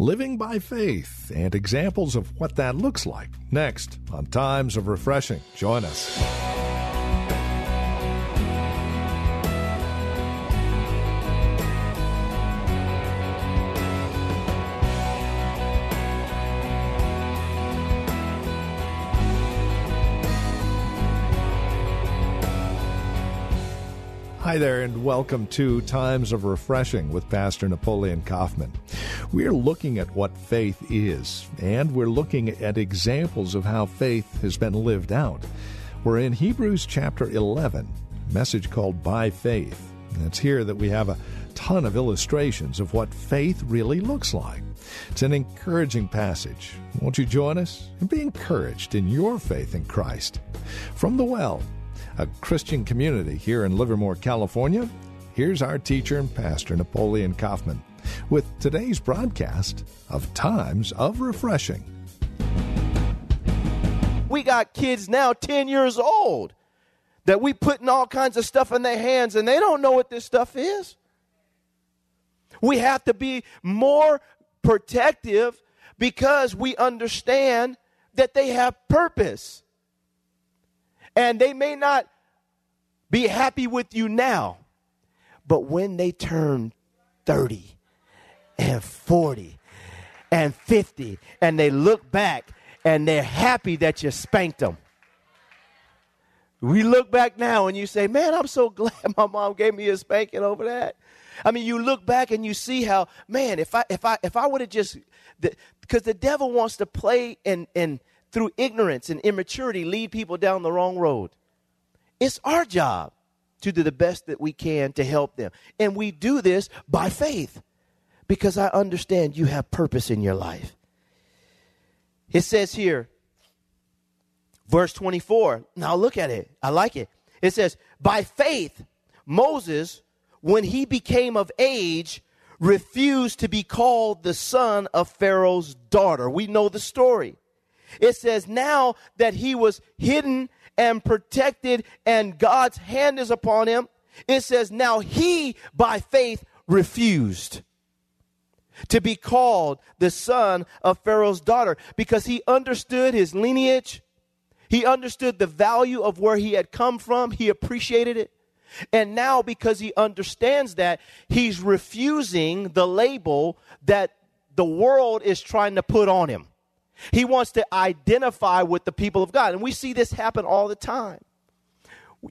Living by faith and examples of what that looks like. Next on Times of Refreshing. Join us. Hi there, and welcome to Times of Refreshing with Pastor Napoleon Kaufman. We're looking at what faith is, and we're looking at examples of how faith has been lived out. We're in Hebrews chapter 11, a message called By Faith. It's here that we have a ton of illustrations of what faith really looks like. It's an encouraging passage. Won't you join us and be encouraged in your faith in Christ? From the well, a Christian community here in Livermore, California, here's our teacher and pastor, Napoleon Kaufman, with today's broadcast of Times of Refreshing. We got kids now 10 years old that we putting all kinds of stuff in their hands and they don't know what this stuff is. We have to be more protective because we understand that they have purpose. And they may not be happy with you now, but when they turn 30 and 40 and 50 and they look back and they're happy that you spanked them. We look back now and you say, Man, I'm so glad my mom gave me a spanking over that. I mean, you look back and you see how, man, if I if I if I would have just because the, the devil wants to play and and through ignorance and immaturity lead people down the wrong road. It's our job to do the best that we can to help them. And we do this by faith because I understand you have purpose in your life. It says here, verse 24. Now look at it. I like it. It says, By faith, Moses, when he became of age, refused to be called the son of Pharaoh's daughter. We know the story. It says, Now that he was hidden and protected and God's hand is upon him, it says, Now he by faith refused to be called the son of Pharaoh's daughter because he understood his lineage. He understood the value of where he had come from. He appreciated it. And now, because he understands that, he's refusing the label that the world is trying to put on him. He wants to identify with the people of God. And we see this happen all the time.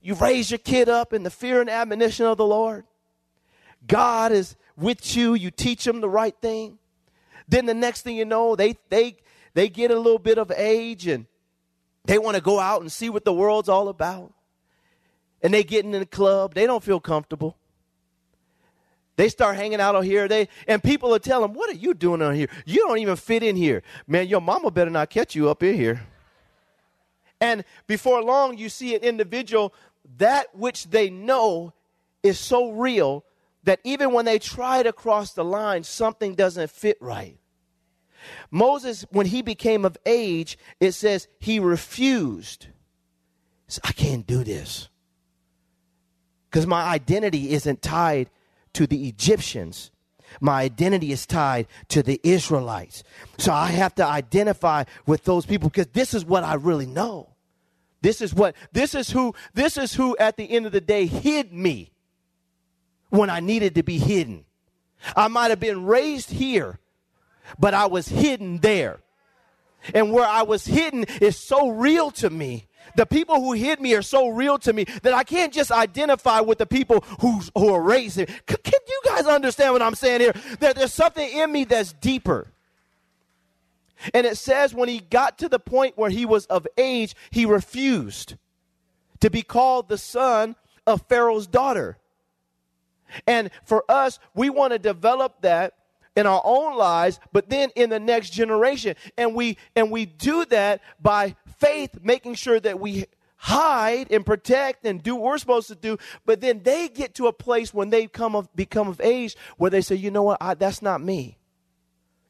You raise your kid up in the fear and admonition of the Lord. God is with you. You teach them the right thing. Then the next thing you know, they they they get a little bit of age and they want to go out and see what the world's all about. And they get in the club. They don't feel comfortable. They start hanging out on here. They and people are telling them, "What are you doing on here? You don't even fit in here, man. Your mama better not catch you up in here." And before long, you see an individual that which they know is so real that even when they try to cross the line, something doesn't fit right. Moses, when he became of age, it says he refused. He said, I can't do this because my identity isn't tied to the Egyptians. My identity is tied to the Israelites. So I have to identify with those people because this is what I really know. This is what this is who this is who at the end of the day hid me when I needed to be hidden. I might have been raised here, but I was hidden there. And where I was hidden is so real to me the people who hid me are so real to me that I can't just identify with the people who, who are raised here. C- can you guys understand what I'm saying here? That there's something in me that's deeper. And it says when he got to the point where he was of age, he refused to be called the son of Pharaoh's daughter. And for us, we want to develop that in our own lives, but then in the next generation. And we and we do that by faith, making sure that we hide and protect and do what we're supposed to do. But then they get to a place when they come of, become of age where they say, you know what, I, that's not me.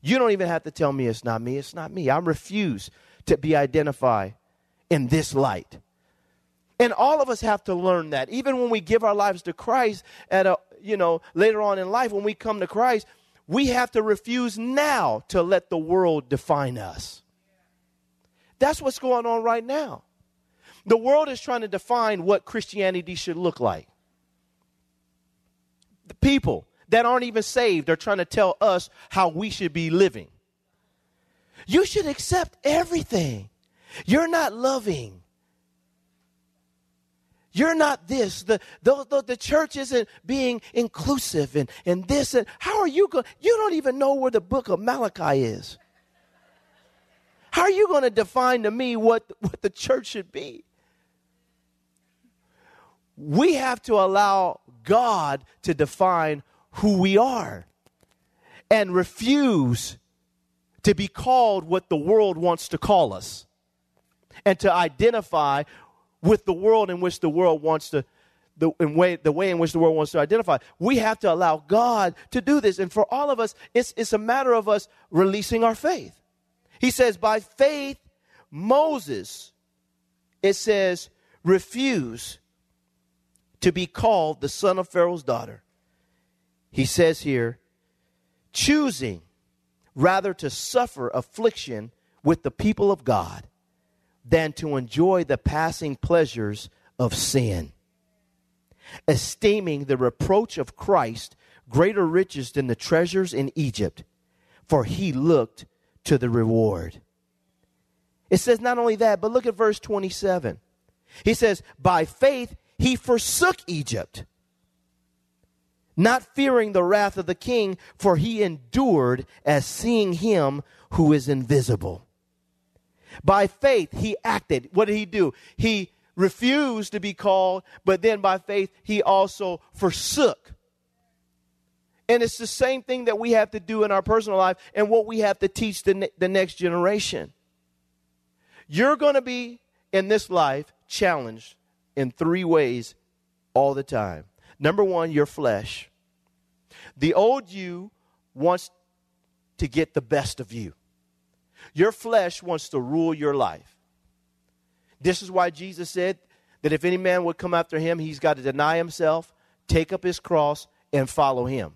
You don't even have to tell me it's not me. It's not me. I refuse to be identified in this light. And all of us have to learn that. Even when we give our lives to Christ at a, you know, later on in life, when we come to Christ, we have to refuse now to let the world define us. That's what's going on right now. The world is trying to define what Christianity should look like. The people that aren't even saved are trying to tell us how we should be living. You should accept everything. You're not loving. You're not this. The, the, the, the, church isn't being inclusive and, and this. And how are you going? You don't even know where the book of Malachi is. How are you going to define to me what, what the church should be? We have to allow God to define who we are and refuse to be called what the world wants to call us and to identify with the world in which the world wants to the way the way in which the world wants to identify. We have to allow God to do this. And for all of us, it's it's a matter of us releasing our faith. He says, by faith, Moses, it says, refuse to be called the son of Pharaoh's daughter. He says here, choosing rather to suffer affliction with the people of God than to enjoy the passing pleasures of sin, esteeming the reproach of Christ greater riches than the treasures in Egypt, for he looked to the reward. It says not only that, but look at verse 27. He says, By faith he forsook Egypt, not fearing the wrath of the king, for he endured as seeing him who is invisible. By faith, he acted. What did he do? He refused to be called, but then by faith, he also forsook. And it's the same thing that we have to do in our personal life and what we have to teach the, ne- the next generation. You're going to be in this life challenged in three ways all the time. Number one, your flesh. The old you wants to get the best of you. Your flesh wants to rule your life. This is why Jesus said that if any man would come after him, he's got to deny himself, take up his cross, and follow him.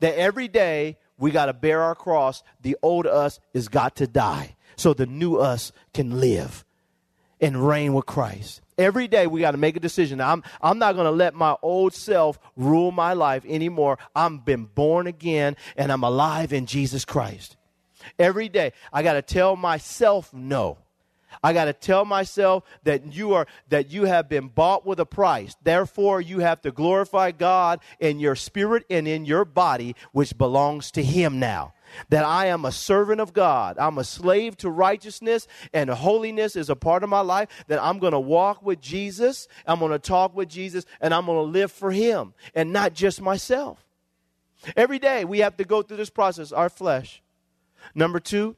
That every day we got to bear our cross. The old us has got to die so the new us can live and reign with Christ. Every day we got to make a decision. I'm, I'm not going to let my old self rule my life anymore. I'm been born again and I'm alive in Jesus Christ. Every day, I got to tell myself no. I got to tell myself that you are that you have been bought with a price. Therefore, you have to glorify God in your spirit and in your body which belongs to him now. That I am a servant of God. I'm a slave to righteousness and holiness is a part of my life. That I'm going to walk with Jesus. I'm going to talk with Jesus and I'm going to live for him and not just myself. Every day we have to go through this process, our flesh. Number two,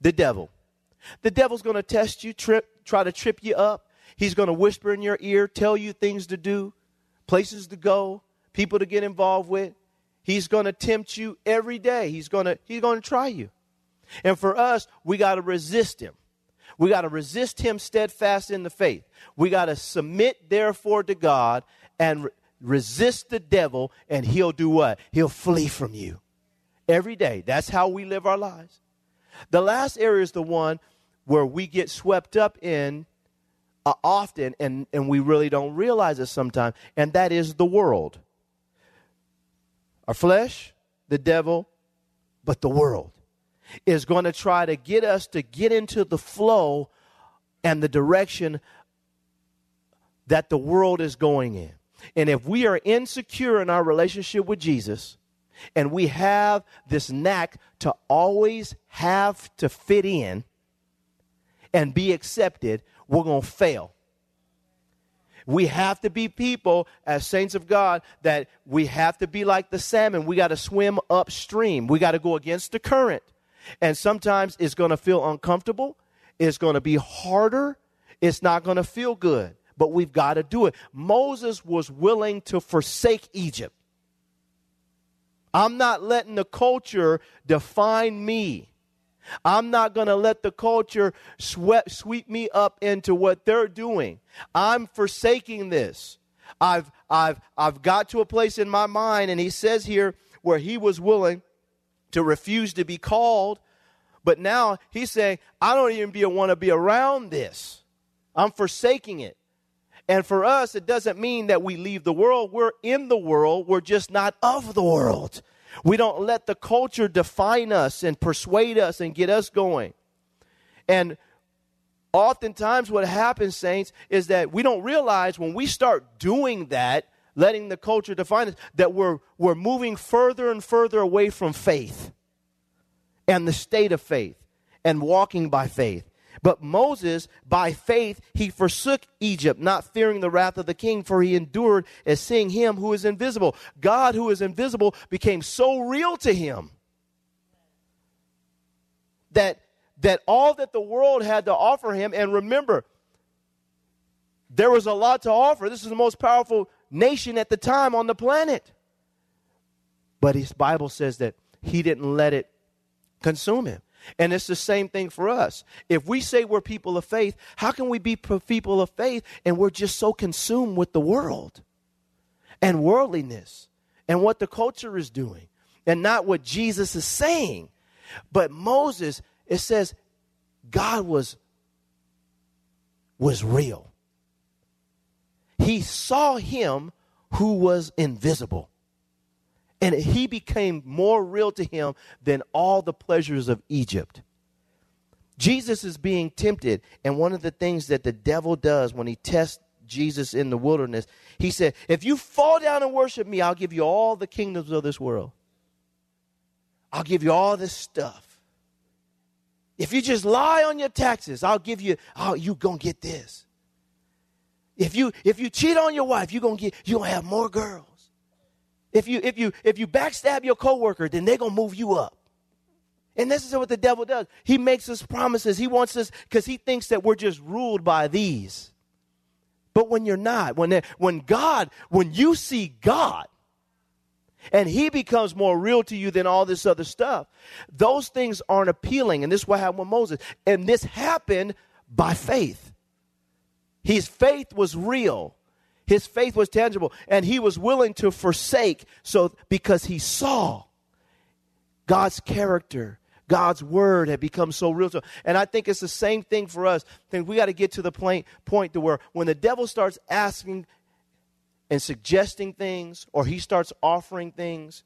the devil. The devil's going to test you, trip, try to trip you up. He's going to whisper in your ear, tell you things to do, places to go, people to get involved with. He's going to tempt you every day. He's going to he's going to try you. And for us, we got to resist him. We got to resist him steadfast in the faith. We got to submit therefore to God and re- resist the devil and he'll do what? He'll flee from you every day. That's how we live our lives. The last area is the one where we get swept up in uh, often and, and we really don't realize it sometimes, and that is the world. Our flesh, the devil, but the world is going to try to get us to get into the flow and the direction that the world is going in. And if we are insecure in our relationship with Jesus, and we have this knack to always have to fit in and be accepted, we're going to fail. We have to be people as saints of God that we have to be like the salmon. We got to swim upstream. We got to go against the current. And sometimes it's going to feel uncomfortable. It's going to be harder. It's not going to feel good, but we've got to do it. Moses was willing to forsake Egypt. I'm not letting the culture define me. I'm not going to let the culture sweep, sweep me up into what they're doing. I'm forsaking this. I've, I've, I've got to a place in my mind, and he says here where he was willing to refuse to be called, but now he's saying, I don't even be, want to be around this. I'm forsaking it. And for us, it doesn't mean that we leave the world. We're in the world, we're just not of the world. We don't let the culture define us and persuade us and get us going. And oftentimes, what happens, saints, is that we don't realize when we start doing that, letting the culture define us, that we're, we're moving further and further away from faith and the state of faith and walking by faith. But Moses, by faith, he forsook Egypt, not fearing the wrath of the king, for he endured as seeing him who is invisible. God, who is invisible, became so real to him that, that all that the world had to offer him, and remember, there was a lot to offer. This is the most powerful nation at the time on the planet. But his Bible says that he didn't let it consume him. And it's the same thing for us. If we say we're people of faith, how can we be people of faith and we're just so consumed with the world and worldliness and what the culture is doing and not what Jesus is saying? But Moses, it says God was was real. He saw him who was invisible. And he became more real to him than all the pleasures of Egypt. Jesus is being tempted, and one of the things that the devil does when he tests Jesus in the wilderness, he said, If you fall down and worship me, I'll give you all the kingdoms of this world. I'll give you all this stuff. If you just lie on your taxes, I'll give you, oh, you gonna get this. If you if you cheat on your wife, you're gonna get you're gonna have more girls. If you if you if you backstab your coworker, then they're gonna move you up. And this is what the devil does. He makes us promises. He wants us because he thinks that we're just ruled by these. But when you're not, when when God, when you see God, and he becomes more real to you than all this other stuff, those things aren't appealing. And this is what happened with Moses. And this happened by faith. His faith was real. His faith was tangible and he was willing to forsake so because he saw God's character, God's word had become so real to him. And I think it's the same thing for us. I think we got to get to the point, point to where when the devil starts asking and suggesting things or he starts offering things,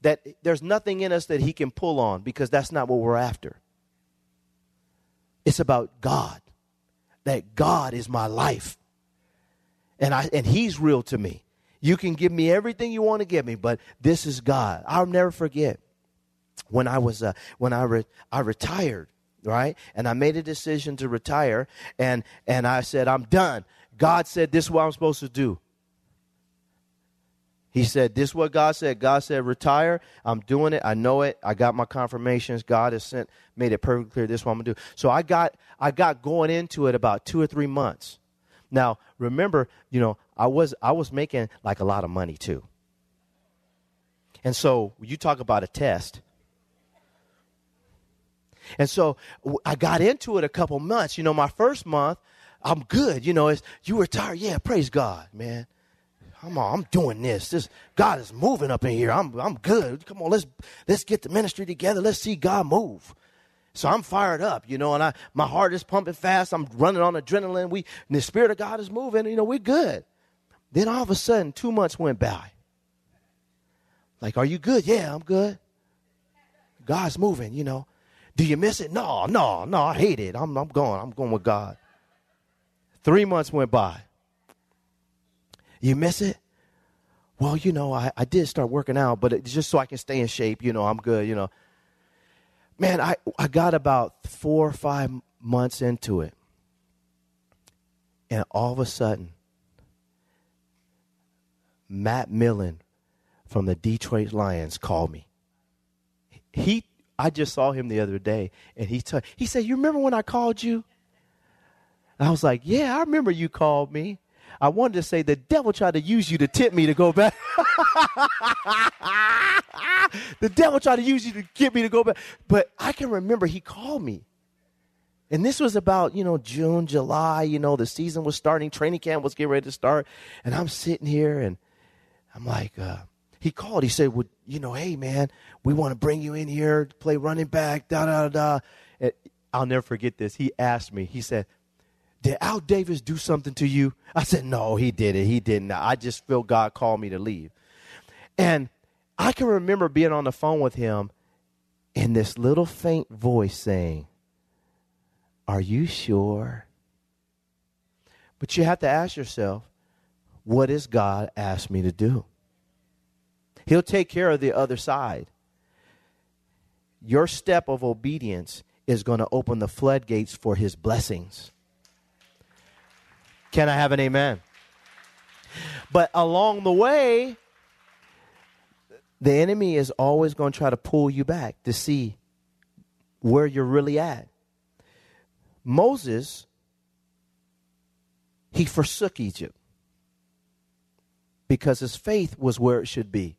that there's nothing in us that he can pull on because that's not what we're after. It's about God. That God is my life and I and he's real to me. You can give me everything you want to give me, but this is God. I'll never forget when I was uh, when I re- I retired, right? And I made a decision to retire, and and I said I'm done. God said this is what I'm supposed to do. He said, This is what God said. God said, retire. I'm doing it. I know it. I got my confirmations. God has sent, made it perfectly clear this is what I'm gonna do. So I got I got going into it about two or three months. Now, remember, you know, I was I was making like a lot of money too. And so you talk about a test. And so I got into it a couple months. You know, my first month, I'm good. You know, it's, you retire. Yeah, praise God, man. I'm I'm doing this. This God is moving up in here. I'm I'm good. Come on, let's let's get the ministry together. Let's see God move. So I'm fired up, you know, and I my heart is pumping fast. I'm running on adrenaline. We the Spirit of God is moving, you know, we're good. Then all of a sudden, two months went by. Like, are you good? Yeah, I'm good. God's moving, you know. Do you miss it? No, no, no, I hate it. I'm I'm going. I'm going with God. Three months went by. You miss it? Well, you know, I, I did start working out, but it, just so I can stay in shape, you know, I'm good, you know man, I, I got about four or five months into it. And all of a sudden, Matt Millen from the Detroit Lions called me. He, I just saw him the other day, and he t- he said, "You remember when I called you?" I was like, "Yeah, I remember you called me." I wanted to say the devil tried to use you to tempt me to go back. the devil tried to use you to get me to go back. But I can remember he called me. And this was about, you know, June, July, you know, the season was starting, training camp was getting ready to start. And I'm sitting here and I'm like, uh, he called. He said, well, you know, hey, man, we want to bring you in here to play running back, da, da, da. And I'll never forget this. He asked me, he said, did Al Davis do something to you? I said, No, he did it. He didn't. I just feel God called me to leave. And I can remember being on the phone with him and this little faint voice saying, Are you sure? But you have to ask yourself, what has God asked me to do? He'll take care of the other side. Your step of obedience is going to open the floodgates for his blessings. Can I have an amen? But along the way, the enemy is always going to try to pull you back to see where you're really at. Moses, he forsook Egypt because his faith was where it should be.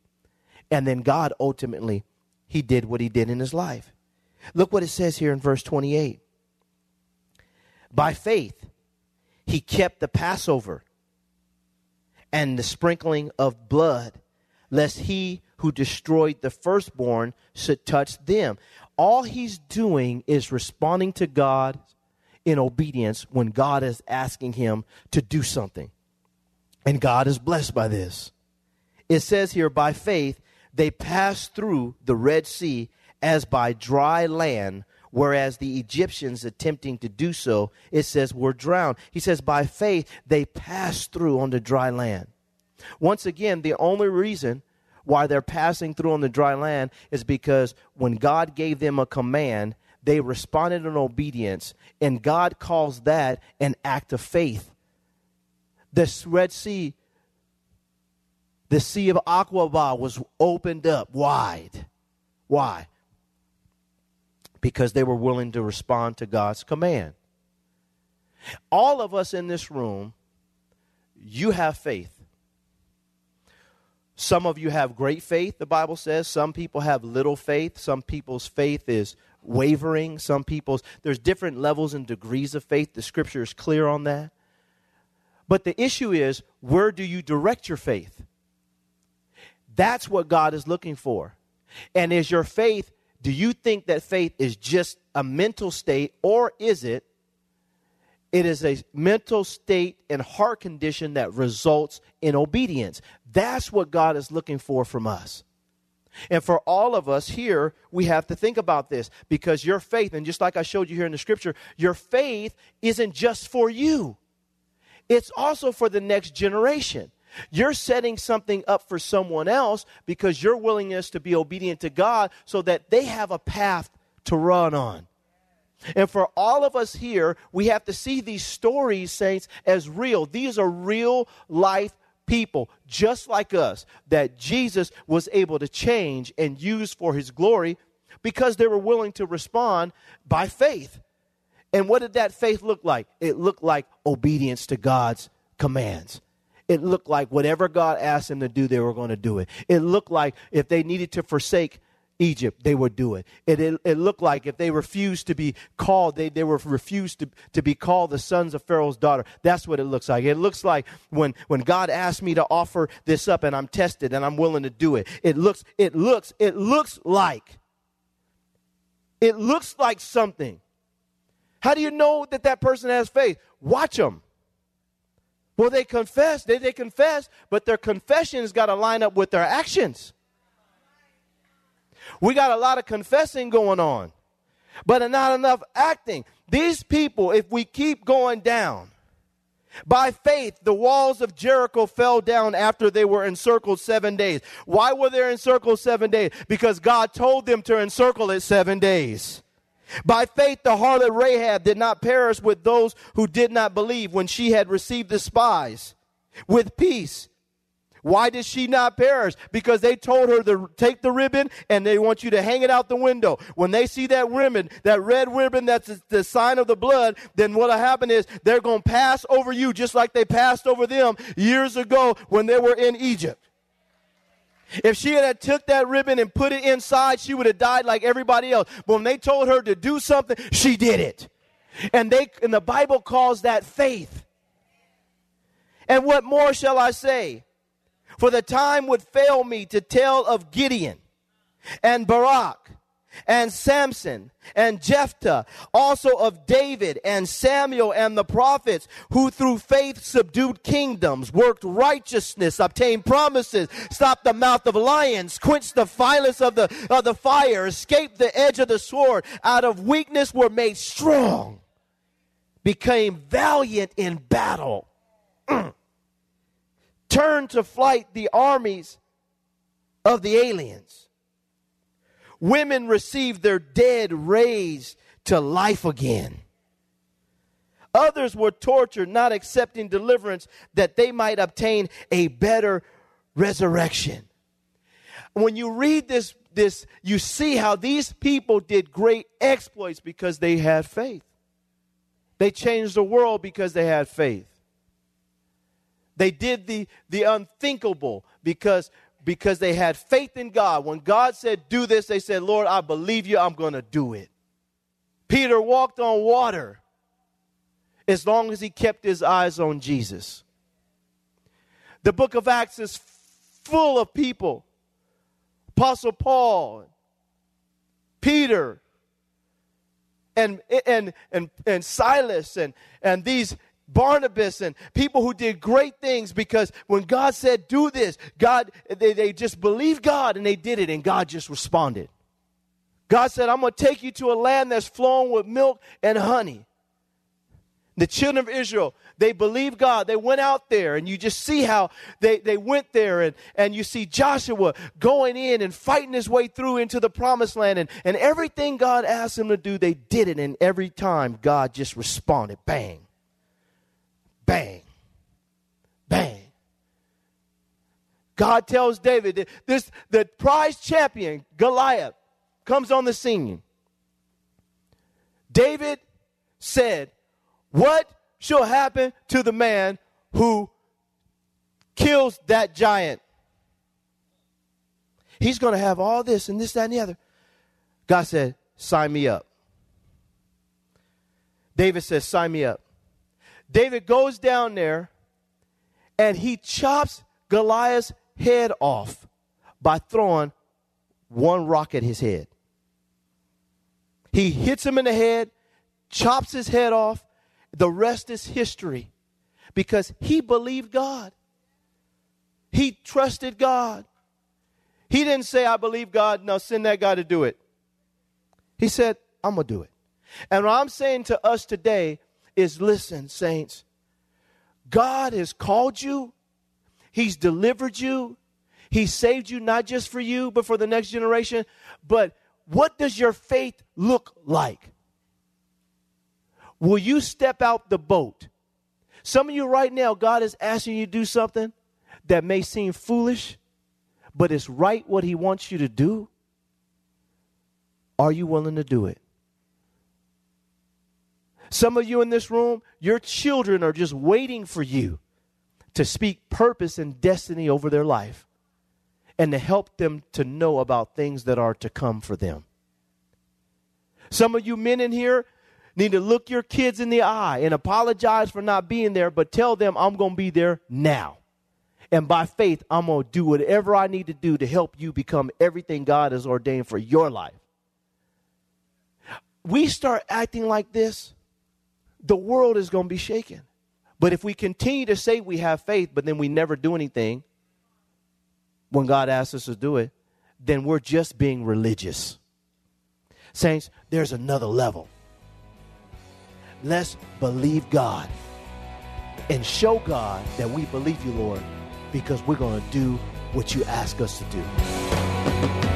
And then God ultimately, he did what he did in his life. Look what it says here in verse 28. By faith, he kept the Passover and the sprinkling of blood, lest he who destroyed the firstborn should touch them. All he's doing is responding to God in obedience when God is asking him to do something. And God is blessed by this. It says here, by faith, they passed through the Red Sea as by dry land whereas the Egyptians attempting to do so, it says, were drowned. He says, by faith, they passed through on the dry land. Once again, the only reason why they're passing through on the dry land is because when God gave them a command, they responded in obedience, and God calls that an act of faith. The Red Sea, the Sea of Aqaba was opened up wide. Why? because they were willing to respond to God's command. All of us in this room, you have faith. Some of you have great faith, the Bible says. Some people have little faith. Some people's faith is wavering. Some people's, there's different levels and degrees of faith. The scripture is clear on that. But the issue is, where do you direct your faith? That's what God is looking for. And is your faith do you think that faith is just a mental state, or is it? It is a mental state and heart condition that results in obedience. That's what God is looking for from us. And for all of us here, we have to think about this because your faith, and just like I showed you here in the scripture, your faith isn't just for you, it's also for the next generation. You're setting something up for someone else because your willingness to be obedient to God so that they have a path to run on. And for all of us here, we have to see these stories, saints, as real. These are real life people, just like us, that Jesus was able to change and use for his glory because they were willing to respond by faith. And what did that faith look like? It looked like obedience to God's commands. It looked like whatever God asked them to do, they were going to do it. It looked like if they needed to forsake Egypt, they would do it. It, it. it, looked like if they refused to be called, they, they were refused to, to be called the sons of Pharaoh's daughter. That's what it looks like. It looks like when, when God asked me to offer this up and I'm tested and I'm willing to do it. It looks, it looks, it looks like, it looks like something. How do you know that that person has faith? Watch them. Well, they confess, they, they confess, but their confessions got to line up with their actions. We got a lot of confessing going on, but not enough acting. These people, if we keep going down, by faith, the walls of Jericho fell down after they were encircled seven days. Why were they encircled seven days? Because God told them to encircle it seven days. By faith, the harlot Rahab did not perish with those who did not believe when she had received the spies with peace. Why did she not perish? Because they told her to take the ribbon and they want you to hang it out the window. When they see that ribbon, that red ribbon that's the sign of the blood, then what'll happen is they're going to pass over you just like they passed over them years ago when they were in Egypt. If she had took that ribbon and put it inside, she would have died like everybody else. But when they told her to do something, she did it. And they and the Bible calls that faith. And what more shall I say? For the time would fail me to tell of Gideon and Barak and Samson and Jephthah, also of David and Samuel and the prophets, who through faith subdued kingdoms, worked righteousness, obtained promises, stopped the mouth of lions, quenched the violence of the, of the fire, escaped the edge of the sword, out of weakness were made strong, became valiant in battle. Turned to flight the armies of the aliens Women received their dead raised to life again. Others were tortured, not accepting deliverance that they might obtain a better resurrection. When you read this, this, you see how these people did great exploits because they had faith. They changed the world because they had faith. They did the, the unthinkable because because they had faith in God. When God said, Do this, they said, Lord, I believe you, I'm going to do it. Peter walked on water as long as he kept his eyes on Jesus. The book of Acts is full of people Apostle Paul, Peter, and, and, and, and Silas, and, and these Barnabas and people who did great things because when God said, do this, God, they, they just believed God and they did it and God just responded. God said, I'm going to take you to a land that's flowing with milk and honey. The children of Israel, they believed God. They went out there, and you just see how they, they went there, and, and you see Joshua going in and fighting his way through into the promised land. And, and everything God asked him to do, they did it. And every time, God just responded bang. Bang. Bang. God tells David that this the prize champion, Goliath, comes on the scene. David said, What shall happen to the man who kills that giant? He's going to have all this and this, that, and the other. God said, Sign me up. David says, Sign me up. David goes down there and he chops Goliath's head off by throwing one rock at his head. He hits him in the head, chops his head off. The rest is history because he believed God. He trusted God. He didn't say, I believe God, now send that guy to do it. He said, I'm going to do it. And what I'm saying to us today is listen, saints, God has called you, He's delivered you, He saved you not just for you, but for the next generation. But what does your faith look like? Will you step out the boat? Some of you right now, God is asking you to do something that may seem foolish, but it's right what He wants you to do. Are you willing to do it? Some of you in this room, your children are just waiting for you to speak purpose and destiny over their life and to help them to know about things that are to come for them. Some of you men in here need to look your kids in the eye and apologize for not being there, but tell them I'm going to be there now. And by faith, I'm going to do whatever I need to do to help you become everything God has ordained for your life. We start acting like this, the world is going to be shaken. But if we continue to say we have faith, but then we never do anything when God asks us to do it, then we're just being religious. Saints, there's another level. Let's believe God and show God that we believe you, Lord, because we're going to do what you ask us to do.